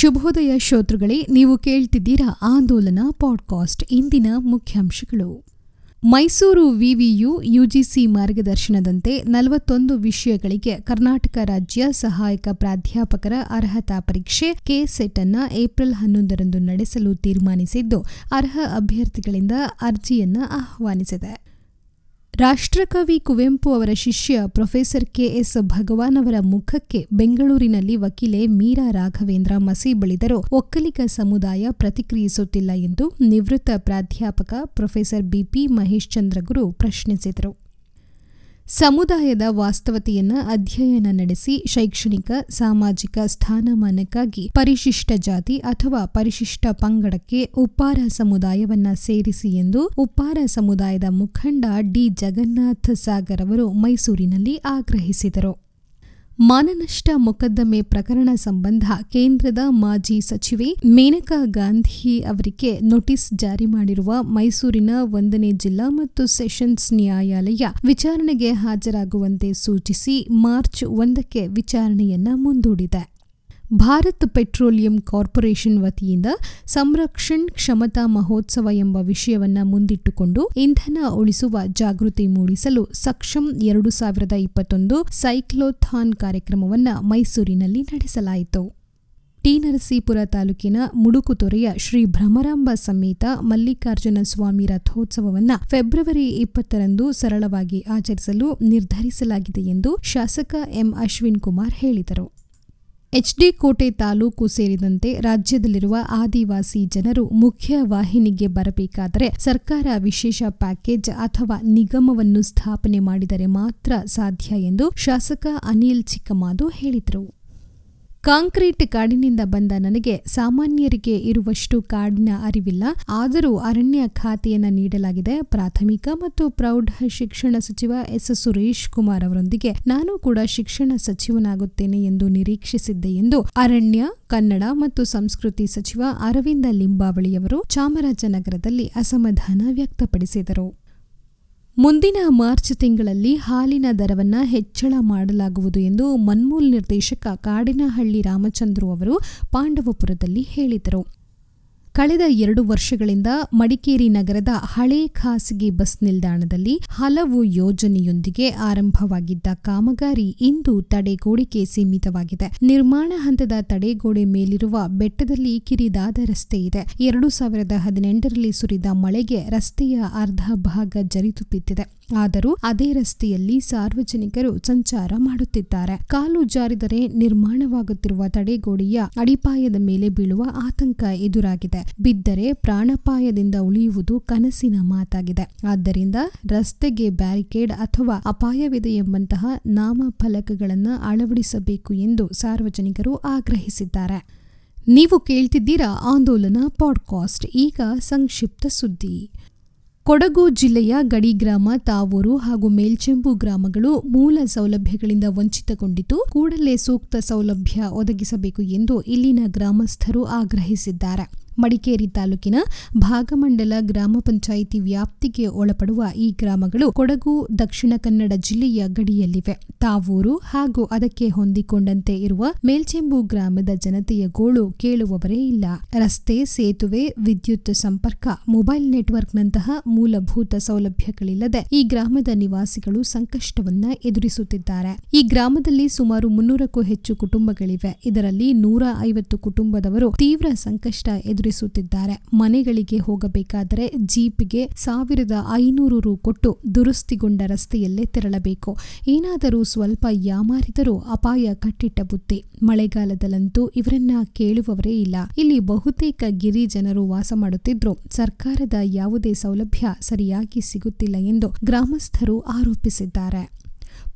ಶುಭೋದಯ ಶ್ರೋತೃಗಳೇ, ನೀವು ಕೇಳ್ತಿದ್ದೀರಾ ಆಂದೋಲನ ಪಾಡ್ಕಾಸ್ಟ್. ಇಂದಿನ ಮುಖ್ಯಾಂಶಗಳು. ಮೈಸೂರು ವಿವಿಯು ಯುಜಿಸಿ ಮಾರ್ಗದರ್ಶನದಂತೆ ನಲವತ್ತೊಂದು ವಿಷಯಗಳಿಗೆ ಕರ್ನಾಟಕ ರಾಜ್ಯ ಸಹಾಯಕ ಪ್ರಾಧ್ಯಾಪಕರ ಅರ್ಹತಾ ಪರೀಕ್ಷೆ ಕೆಸೆಟ್ ಅನ್ನು ಏಪ್ರಿಲ್ ಹನ್ನೊಂದರಂದು ನಡೆಸಲು ತೀರ್ಮಾನಿಸಿದ್ದು, ಅರ್ಹ ಅಭ್ಯರ್ಥಿಗಳಿಂದ ಅರ್ಜಿಯನ್ನು ಆಹ್ವಾನಿಸಿದೆ. ರಾಷ್ಟ್ರಕವಿ ಕುವೆಂಪು ಅವರ ಶಿಷ್ಯ ಪ್ರೊಫೆಸರ್ ಕೆಎಸ್ ಭಗವಾನ್ ಅವರ ಮುಖಕ್ಕೆ ಬೆಂಗಳೂರಿನಲ್ಲಿ ವಕೀಲೆ ಮೀರಾ ರಾಘವೇಂದ್ರ ಮಸಿ ಬಳಿದರೂ ಒಕ್ಕಲಿಗ ಸಮುದಾಯ ಪ್ರತಿಕ್ರಿಯಿಸುತ್ತಿಲ್ಲ ಎಂದು ನಿವೃತ್ತ ಪ್ರಾಧ್ಯಾಪಕ ಪ್ರೊಫೆಸರ್ ಬಿಪಿ ಮಹೇಶ್ ಚಂದ್ರಗುರು ಪ್ರಶ್ನಿಸಿದರು. ಸಮುದಾಯದ ವಾಸ್ತವತೆಯನ್ನು ಅಧ್ಯಯನ ನಡೆಸಿ ಶೈಕ್ಷಣಿಕ, ಸಾಮಾಜಿಕ ಸ್ಥಾನಮಾನಕ್ಕಾಗಿ ಪರಿಶಿಷ್ಟ ಜಾತಿ ಅಥವಾ ಪರಿಶಿಷ್ಟ ಪಂಗಡಕ್ಕೆ ಉಪ್ಪಾರ ಸಮುದಾಯವನ್ನ ಸೇರಿಸಿ ಎಂದು ಉಪ್ಪಾರ ಸಮುದಾಯದ ಮುಖಂಡ ಡಿ. ಜಗನ್ನಾಥ ಸಾಗರ್ ಅವರು ಮೈಸೂರಿನಲ್ಲಿ ಆಗ್ರಹಿಸಿದರು. ಮಾನನಷ್ಟ ಮೊಕದ್ದಮೆ ಪ್ರಕರಣ ಸಂಬಂಧ ಕೇಂದ್ರದ ಮಾಜಿ ಸಚಿವೆ ಮೇನಕಾ ಗಾಂಧಿ ಅವರಿಗೆ ನೋಟಿಸ್ ಜಾರಿ ಮಾಡಿರುವ ಮೈಸೂರಿನ ಒಂದನೇ ಜಿಲ್ಲಾ ಮತ್ತು ಸೆಷನ್ಸ್ ನ್ಯಾಯಾಲಯ ವಿಚಾರಣೆಗೆ ಹಾಜರಾಗುವಂತೆ ಸೂಚಿಸಿ ಮಾರ್ಚ್ ಒಂದಕ್ಕೆ ವಿಚಾರಣೆಯನ್ನ ಮುಂದೂಡಿದೆ. ಭಾರತ್ ಪೆಟ್ರೋಲಿಯಂ ಕಾರ್ಪೊರೇಷನ್ ವತಿಯಿಂದ ಸಂರಕ್ಷಣ್ ಕ್ಷಮತಾ ಮಹೋತ್ಸವ ಎಂಬ ವಿಷಯವನ್ನ ಮುಂದಿಟ್ಟುಕೊಂಡು ಇಂಧನ ಉಳಿಸುವ ಜಾಗೃತಿ ಮೂಡಿಸಲು ಸಕ್ಷಮ್ ಎರಡು ಸಾವಿರದ ಇಪ್ಪತ್ತೊಂದು ಸೈಕ್ಲೋಥಾನ್ ಕಾರ್ಯಕ್ರಮವನ್ನು ಮೈಸೂರಿನಲ್ಲಿ ನಡೆಸಲಾಯಿತು. ಟಿ. ನರಸೀಪುರ ತಾಲೂಕಿನ ಮುಡುಕುತೊರೆಯ ಶ್ರೀ ಭ್ರಮರಾಂಬ ಸಮೇತ ಮಲ್ಲಿಕಾರ್ಜುನ ಸ್ವಾಮಿ ರಥೋತ್ಸವವನ್ನು ಫೆಬ್ರವರಿ ಇಪ್ಪತ್ತರಂದು ಸರಳವಾಗಿ ಆಚರಿಸಲು ನಿರ್ಧರಿಸಲಾಗಿದೆ ಎಂದು ಶಾಸಕ ಎಂ. ಅಶ್ವಿನ್ ಕುಮಾರ್ ಹೇಳಿದರು. ಎಚ್ಡಿ ಕೋಟೆ ತಾಲೂಕು ಸೇರಿದಂತೆ ರಾಜ್ಯದಲ್ಲಿರುವ ಆದಿವಾಸಿ ಜನರು ಮುಖ್ಯ ವಾಹಿನಿಗೆ ಬರಬೇಕಾದರೆ ಸರ್ಕಾರ ವಿಶೇಷ ಪ್ಯಾಕೇಜ್ ಅಥವಾ ನಿಗಮವನ್ನು ಸ್ಥಾಪನೆ ಮಾಡಿದರೆ ಮಾತ್ರ ಸಾಧ್ಯ ಎಂದು ಶಾಸಕ ಅನಿಲ್ ಚಿಕ್ಕಮಾದು ಹೇಳಿದರು. ಕಾಂಕ್ರೀಟ್ ಕಾಡಿನಿಂದ ಬಂದ ನನಗೆ ಸಾಮಾನ್ಯರಿಗೆ ಇರುವಷ್ಟು ಕಾಡಿನ ಅರಿವಿಲ್ಲ. ಆದರೂ ಅರಣ್ಯ ಖಾತೆಯನ್ನು ನೀಡಲಾಗಿದೆ. ಪ್ರಾಥಮಿಕ ಮತ್ತು ಪ್ರೌಢ ಶಿಕ್ಷಣ ಸಚಿವ ಎಸ್ ಸುರೇಶ್ ಕುಮಾರ್ ಅವರೊಂದಿಗೆ ನಾನು ಕೂಡ ಶಿಕ್ಷಣ ಸಚಿವನಾಗುತ್ತೇನೆ ಎಂದು ನಿರೀಕ್ಷಿಸಿದ್ದೆ ಎಂದು ಅರಣ್ಯ, ಕನ್ನಡ ಮತ್ತು ಸಂಸ್ಕೃತಿ ಸಚಿವ ಅರವಿಂದ ಲಿಂಬಾವಳಿಯವರು ಚಾಮರಾಜನಗರದಲ್ಲಿ ಅಸಮಾಧಾನ ವ್ಯಕ್ತಪಡಿಸಿದರು. ಮುಂದಿನ ಮಾರ್ಚ್ ತಿಂಗಳಲ್ಲಿ ಹಾಲಿನ ದರವನ್ನು ಹೆಚ್ಚಳ ಮಾಡಲಾಗುವುದು ಎಂದು ಮನ್ಮೂಲ್ ನಿರ್ದೇಶಕ ಕಾಡಿನಹಳ್ಳಿ ರಾಮಚಂದ್ರು ಅವರು ಪಾಂಡವಪುರದಲ್ಲಿ ಹೇಳಿದರು. ಕಳೆದ ಎರಡು ವರ್ಷಗಳಿಂದ ಮಡಿಕೇರಿ ನಗರದ ಹಳೆ ಖಾಸಗಿ ಬಸ್ ನಿಲ್ದಾಣದಲ್ಲಿ ಹಲವು ಯೋಜನೆಯೊಂದಿಗೆ ಆರಂಭವಾಗಿದ್ದ ಕಾಮಗಾರಿ ಇಂದು ತಡೆಗೋಡೆಗೆ ಸೀಮಿತವಾಗಿದೆ. ನಿರ್ಮಾಣ ಹಂತದ ತಡೆಗೋಡೆ ಮೇಲಿರುವ ಬೆಟ್ಟದಲ್ಲಿ ಕಿರಿದಾದ ರಸ್ತೆ ಇದೆ. ಎರಡು ಸಾವಿರದ ಹದಿನೆಂಟರಲ್ಲಿ ಸುರಿದ ಮಳೆಗೆ ರಸ್ತೆಯ ಅರ್ಧ ಭಾಗ ಜರಿದು ಬಿದ್ದಿದೆ. ಆದರೂ ಅದೇ ರಸ್ತೆಯಲ್ಲಿ ಸಾರ್ವಜನಿಕರು ಸಂಚಾರ ಮಾಡುತ್ತಿದ್ದಾರೆ. ಕಾಲು ಜಾರಿದರೆ ನಿರ್ಮಾಣವಾಗುತ್ತಿರುವ ತಡೆಗೋಡೆಯ ಅಡಿಪಾಯದ ಮೇಲೆ ಬೀಳುವ ಆತಂಕ ಎದುರಾಗಿದೆ. ಬಿದ್ದರೆ ಪ್ರಾಣಪಾಯದಿಂದ ಉಳಿಯುವುದು ಕನಸಿನ ಮಾತಾಗಿದೆ. ಆದ್ದರಿಂದ ರಸ್ತೆಗೆ ಬ್ಯಾರಿಕೇಡ್ ಅಥವಾ ಅಪಾಯವಿದೆ ಎಂಬಂತಹ ನಾಮಫಲಕಗಳನ್ನು ಅಳವಡಿಸಬೇಕು ಎಂದು ಸಾರ್ವಜನಿಕರು ಆಗ್ರಹಿಸಿದ್ದಾರೆ. ನೀವು ಕೇಳ್ತಿದ್ದೀರಾ ಆಂದೋಲನ ಪಾಡ್ಕಾಸ್ಟ್? ಈಗ ಸಂಕ್ಷಿಪ್ತ ಸುದ್ದಿ. ಕೊಡಗು ಜಿಲ್ಲೆಯ ಗಡಿ ಗ್ರಾಮ ತಾವೂರು ಹಾಗೂ ಮೇಲ್ಚೆಂಬು ಗ್ರಾಮಗಳು ಮೂಲ ಸೌಲಭ್ಯಗಳಿಂದ ವಂಚಿತಗೊಂಡಿದ್ದು, ಕೂಡಲೇ ಸೂಕ್ತ ಸೌಲಭ್ಯ ಒದಗಿಸಬೇಕು ಎಂದು ಇಲ್ಲಿನ ಗ್ರಾಮಸ್ಥರು ಆಗ್ರಹಿಸಿದ್ದಾರೆ. ಮಡಿಕೇರಿ ತಾಲೂಕಿನ ಭಾಗಮಂಡಲ ಗ್ರಾಮ ಪಂಚಾಯಿತಿ ವ್ಯಾಪ್ತಿಗೆ ಒಳಪಡುವ ಈ ಗ್ರಾಮಗಳು ಕೊಡಗು, ದಕ್ಷಿಣ ಕನ್ನಡ ಜಿಲ್ಲೆಯ ಗಡಿಯಲ್ಲಿವೆ. ತಾವೂರು ಹಾಗೂ ಅದಕ್ಕೆ ಹೊಂದಿಕೊಂಡಂತೆ ಇರುವ ಮೇಲ್ಚೆಂಬು ಗ್ರಾಮದ ಜನತೆಯ ಗೋಳು ಕೇಳುವವರೇ ಇಲ್ಲ. ರಸ್ತೆ, ಸೇತುವೆ, ವಿದ್ಯುತ್ ಸಂಪರ್ಕ, ಮೊಬೈಲ್ ನೆಟ್ವರ್ಕ್ನಂತಹ ಮೂಲಭೂತ ಸೌಲಭ್ಯಗಳಿಲ್ಲದೆ ಈ ಗ್ರಾಮದ ನಿವಾಸಿಗಳು ಸಂಕಷ್ಟವನ್ನ ಎದುರಿಸುತ್ತಿದ್ದಾರೆ. ಈ ಗ್ರಾಮದಲ್ಲಿ ಸುಮಾರು ಮುನ್ನೂರಕ್ಕೂ ಹೆಚ್ಚು ಕುಟುಂಬಗಳಿವೆ. ಇದರಲ್ಲಿ ನೂರ ಐವತ್ತು ಕುಟುಂಬದವರು ತೀವ್ರ ಸಂಕಷ್ಟ ಎದುರಿಸುತ್ತಿದ್ದಾರೆ. ಮನೆಗಳಿಗೆ ಹೋಗಬೇಕಾದರೆ ಜೀಪ್ಗೆ ಸಾವಿರದ ಐನೂರು ರು ಕೊಟ್ಟು ದುರಸ್ತಿಗೊಂಡ ರಸ್ತೆಯಲ್ಲೇ ತೆರಳಬೇಕು. ಏನಾದರೂ ಸ್ವಲ್ಪ ಯಾಮಾರಿದರೂ ಅಪಾಯ ಕಟ್ಟಿಟ್ಟ ಬುತ್ತಿ ಮಳೆಗಾಲದಲ್ಲಂತೂ ಇವರನ್ನ ಕೇಳುವವರೇ ಇಲ್ಲ. ಇಲ್ಲಿ ಬಹುತೇಕ ಗಿರಿ ಜನರು ವಾಸ ಮಾಡುತ್ತಿದ್ರು. ಸರ್ಕಾರದ ಯಾವುದೇ ಸೌಲಭ್ಯ ಸರಿಯಾಗಿ ಸಿಗುತ್ತಿಲ್ಲ ಎಂದು ಗ್ರಾಮಸ್ಥರು ಆರೋಪಿಸಿದ್ದಾರೆ.